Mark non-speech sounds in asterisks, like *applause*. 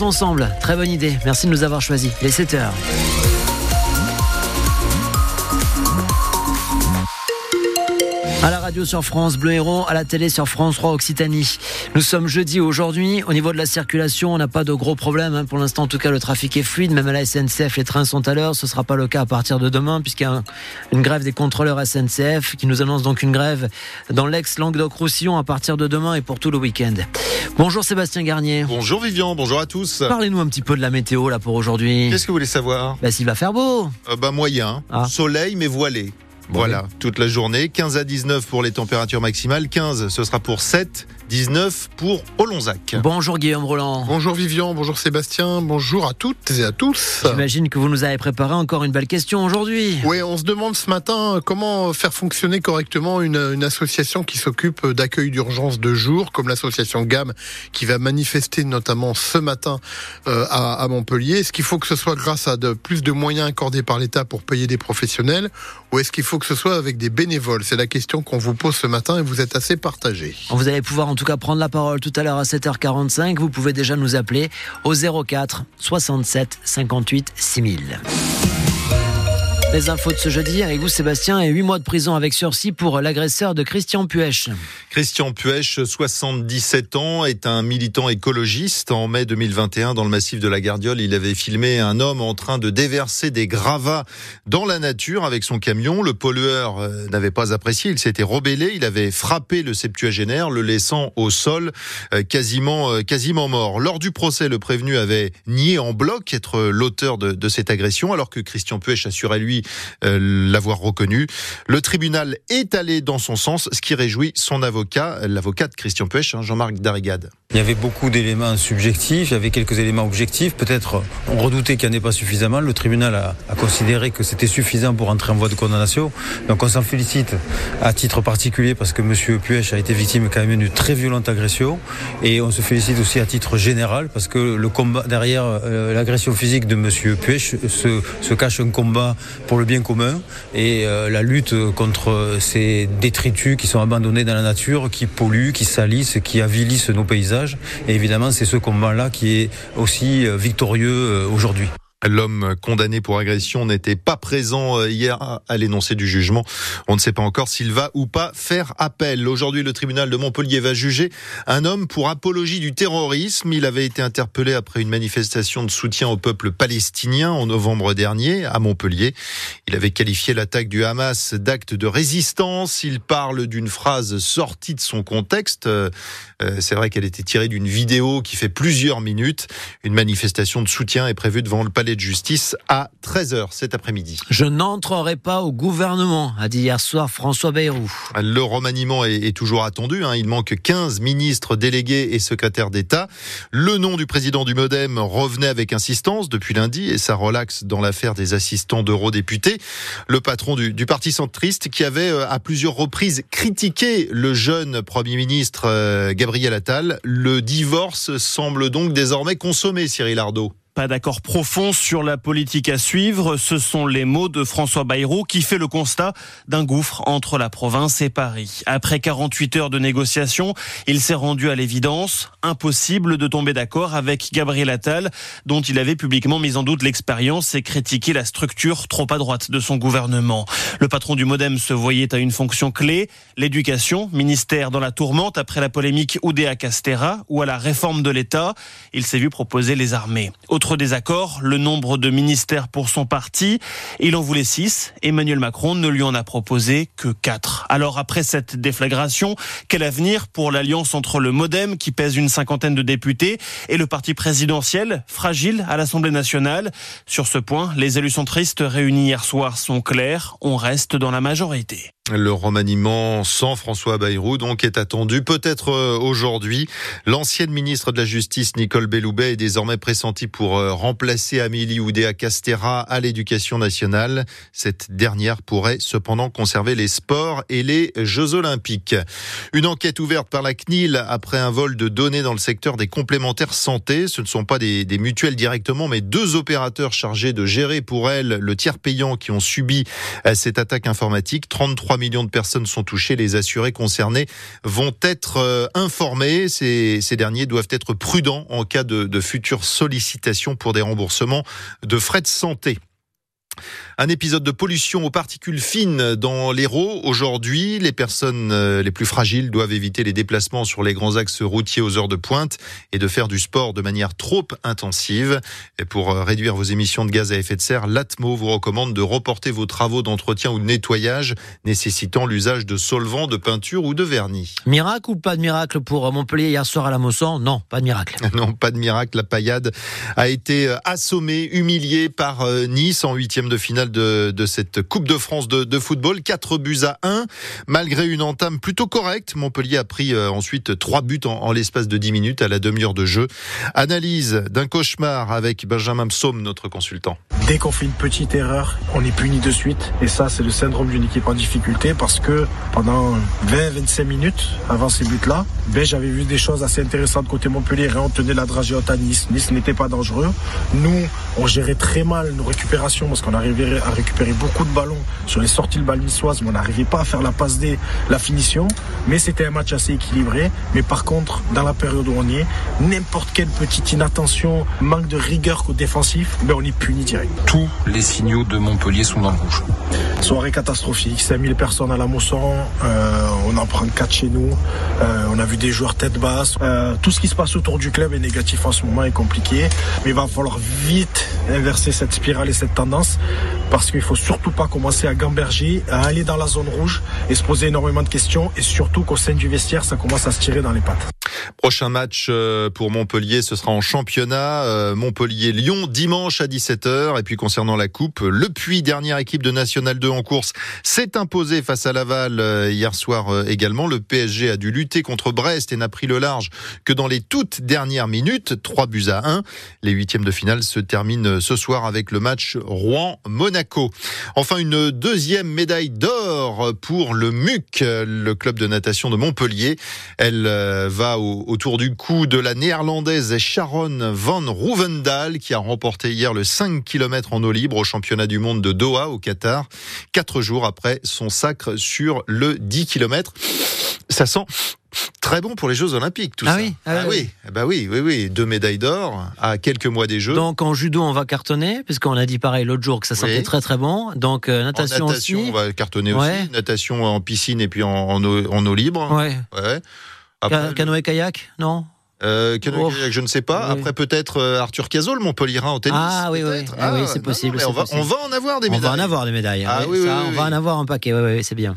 Ensemble, très bonne idée. Merci de nous avoir choisis. Les 7 heures. À la radio sur France Bleu Héros, à la télé sur France 3 Occitanie. Nous sommes jeudi aujourd'hui. Au niveau de la circulation, on n'a pas de gros problèmes. Hein. Pour l'instant, en tout cas, le trafic est fluide. Même à la SNCF, les trains sont à l'heure. Ce ne sera pas le cas à partir de demain, puisqu'il y a une grève des contrôleurs SNCF qui nous annonce donc une grève dans l'ex-Languedoc-Roussillon à partir de demain et pour tout le week-end. Bonjour Sébastien Garnier. Bonjour Vivian, bonjour à tous. Parlez-nous un petit peu de la météo là pour aujourd'hui. Qu'est-ce que vous voulez savoir? Bah s'il va faire beau. Euh, bah moyen. Ah. Soleil mais voilé. Voilà, toute la journée. 15 à 19 pour les températures maximales. 15, ce sera pour 7. 19 pour Olonzac. Bonjour Guillaume Roland. Bonjour Vivian, bonjour Sébastien, bonjour à toutes et à tous. J'imagine que vous nous avez préparé encore une belle question aujourd'hui. Oui, on se demande ce matin comment faire fonctionner correctement une, association qui s'occupe d'accueil d'urgence de jour, comme l'association GAM, qui va manifester notamment ce matin euh, à, Montpellier. Est-ce qu'il faut que ce soit grâce à de, plus de moyens accordés par l'État pour payer des professionnels, ou est-ce qu'il faut que ce soit avec des bénévoles? C'est la question qu'on vous pose ce matin et vous êtes assez partagés. Vous allez pouvoir en tout cas prendre la parole tout à l'heure à 7h45. Vous pouvez déjà nous appeler au 04 67 58 6000. Les infos de ce jeudi avec vous, Sébastien, et 8 mois de prison avec sursis pour l'agresseur de Christian Puech. Christian Puech, 77 ans, est un militant écologiste. En mai 2021, dans le massif de la Gardiole, il avait filmé un homme en train de déverser des gravats dans la nature avec son camion. Le pollueur euh, n'avait pas apprécié, il s'était rebellé, il avait frappé le septuagénaire, le laissant au sol euh, quasiment, euh, quasiment mort. Lors du procès, le prévenu avait nié en bloc être l'auteur de, de cette agression, alors que Christian Puech assurait lui l'avoir reconnu. Le tribunal est allé dans son sens, ce qui réjouit son avocat, l'avocat de Christian Puech, hein, Jean-Marc Darrigade. Il y avait beaucoup d'éléments subjectifs, il y avait quelques éléments objectifs. Peut-être on redoutait qu'il n'y en ait pas suffisamment. Le tribunal a, considéré que c'était suffisant pour entrer en voie de condamnation. Donc on s'en félicite à titre particulier parce que M. Puech a été victime quand même d'une très violente agression. Et on se félicite aussi à titre général parce que le combat derrière euh, l'agression physique de M. Puech se, se, cache un combat pour le bien commun et euh, la lutte contre ces détritus qui sont abandonnés dans la nature, qui polluent, qui salissent, qui avilissent nos paysages. Et évidemment, c'est ce combat-là qui est aussi euh, victorieux euh, aujourd'hui. L'homme condamné pour agression n'était pas présent euh, hier à l'énoncé du jugement. On ne sait pas encore s'il va ou pas faire appel. Aujourd'hui, le tribunal de Montpellier va juger un homme pour apologie du terrorisme. Il avait été interpellé après une manifestation de soutien au peuple palestinien en novembre dernier à Montpellier. Il avait qualifié l'attaque du Hamas d'acte de résistance. Il parle d'une phrase sortie de son contexte. Euh, c'est vrai qu'elle était tirée d'une vidéo qui fait plusieurs minutes. Une manifestation de soutien est prévue devant le palais de justice à 13h cet après-midi. Je n'entrerai pas au gouvernement, a dit hier soir François Bayrou. Le remaniement est, toujours attendu. Hein. Il manque 15 ministres délégués et secrétaires d'État. Le nom du président du Modem revenait avec insistance depuis lundi et ça relaxe dans l'affaire des assistants d'eurodéputés. Le patron du, Parti centriste qui avait euh, à plusieurs reprises critiqué le jeune Premier ministre euh, Gabriel Attal. Le divorce semble donc désormais consommé, Cyril Ardo. Pas d'accord profond sur la politique à suivre, ce sont les mots de François Bayrou qui fait le constat d'un gouffre entre la province et Paris. Après 48 heures de négociations, il s'est rendu à l'évidence, impossible de tomber d'accord avec Gabriel Attal, dont il avait publiquement mis en doute l'expérience et critiqué la structure trop à droite de son gouvernement. Le patron du Modem se voyait à une fonction clé, l'éducation, ministère dans la tourmente après la polémique Oudéa Castera ou à la réforme de l'État. Il s'est vu proposer les armées. Désaccord, le nombre de ministères pour son parti. Il en voulait six. Emmanuel Macron ne lui en a proposé que quatre. Alors après cette déflagration, quel avenir pour l'alliance entre le Modem, qui pèse une cinquantaine de députés, et le parti présidentiel, fragile à l'Assemblée nationale? Sur ce point, les élus centristes réunis hier soir sont clairs. On reste dans la majorité. Le remaniement sans François Bayrou donc est attendu peut-être euh, aujourd'hui. L'ancienne ministre de la Justice Nicole Belloubet est désormais pressentie pour euh, remplacer Amélie Oudéa Castera à l'éducation nationale. Cette dernière pourrait cependant conserver les sports et les Jeux olympiques. Une enquête ouverte par la CNIL après un vol de données dans le secteur des complémentaires santé. Ce ne sont pas des, des mutuelles directement mais deux opérateurs chargés de gérer pour elles le tiers payant qui ont subi euh, cette attaque informatique. 33 3 millions de personnes sont touchées. Les assurés concernés vont être informés. Ces, ces derniers doivent être prudents en cas de, de futures sollicitations pour des remboursements de frais de santé. Un épisode de pollution aux particules fines dans l'Hérault. Aujourd'hui, les personnes euh, les plus fragiles doivent éviter les déplacements sur les grands axes routiers aux heures de pointe et de faire du sport de manière trop intensive. Et pour euh, réduire vos émissions de gaz à effet de serre, l'ATMO vous recommande de reporter vos travaux d'entretien ou de nettoyage nécessitant l'usage de solvants, de peinture ou de vernis. Miracle ou pas de miracle pour Montpellier hier soir à la Mosson? Non, pas de miracle. *laughs* non, pas de miracle. La paillade a été euh, assommée, humiliée par Nice en huitième de finale de, de, cette Coupe de France de, de, football. 4 buts à 1. Malgré une entame plutôt correcte, Montpellier a pris euh, ensuite 3 buts en, en l'espace de 10 minutes à la demi-heure de jeu. Analyse d'un cauchemar avec Benjamin Psaume, notre consultant. Dès qu'on fait une petite erreur, on est puni de suite. Et ça, c'est le syndrome d'une équipe en difficulté parce que pendant 20-25 minutes avant ces buts-là, ben, j'avais vu des choses assez intéressantes côté Montpellier. On tenait la dragée à Nice. Nice n'était pas dangereux. Nous, on gérait très mal nos récupérations parce qu'on arrivait à récupérer beaucoup de ballons sur les sorties de balle niçoises, mais on n'arrivait pas à faire la passe D, la finition. Mais c'était un match assez équilibré. Mais par contre, dans la période où on y est, n'importe quelle petite inattention, manque de rigueur défensif, ben, on est puni direct. Tous les signaux de Montpellier sont dans le rouge. Soirée catastrophique, 5000 personnes à la Mosson, euh, on en prend 4 chez nous, euh, on a vu des joueurs tête basse. Euh, tout ce qui se passe autour du club est négatif en ce moment, est compliqué. Mais il va falloir vite inverser cette spirale et cette tendance parce qu'il faut surtout pas commencer à gamberger, à aller dans la zone rouge et se poser énormément de questions et surtout qu'au sein du vestiaire, ça commence à se tirer dans les pattes. Prochain match euh, pour Montpellier, ce sera en championnat. Euh, Montpellier-Lyon, dimanche à 17h. Et puis concernant la Coupe, Le Puy, dernière équipe de National 2 en course, s'est imposé face à Laval euh, hier soir également. Le PSG a dû lutter contre Brest et n'a pris le large que dans les toutes dernières minutes. 3 buts à 1. Les huitièmes de finale se terminent ce soir avec le match Rouen-Monaco. Enfin, une deuxième médaille d'or pour le MUC, le club de natation de Montpellier. Elle va au autour du cou de la néerlandaise Sharon van Rouvendaal qui a remporté hier le 5 km en eau libre au championnat du monde de Doha au Qatar, quatre jours après son sacre sur le 10 km. Ça sent très bon pour les Jeux Olympiques, tout ah ça. Oui, ah, ah oui, bah oui, oui, oui, deux médailles d'or à quelques mois des Jeux. Donc en judo, on va cartonner, puisqu'on a dit pareil l'autre jour que ça sentait oui. très très bon. Donc euh, natation, en natation aussi. on va cartonner ouais. aussi. Natation en piscine et puis en, en, eau, en eau, libre. Ouais. ouais. Après, canoë kayak, non euh, canoë oh. kayak, je ne sais pas. Oui. Après, peut-être euh, Arthur Cazot, le Montpellierin en tennis. Ah oui, oui, ah, oui c'est possible. Non, non, on, va, possible. on va en avoir des médailles. On va en avoir des médailles. Ah, oui, oui, ça, oui, on va en avoir un paquet. Oui, oui, c'est bien.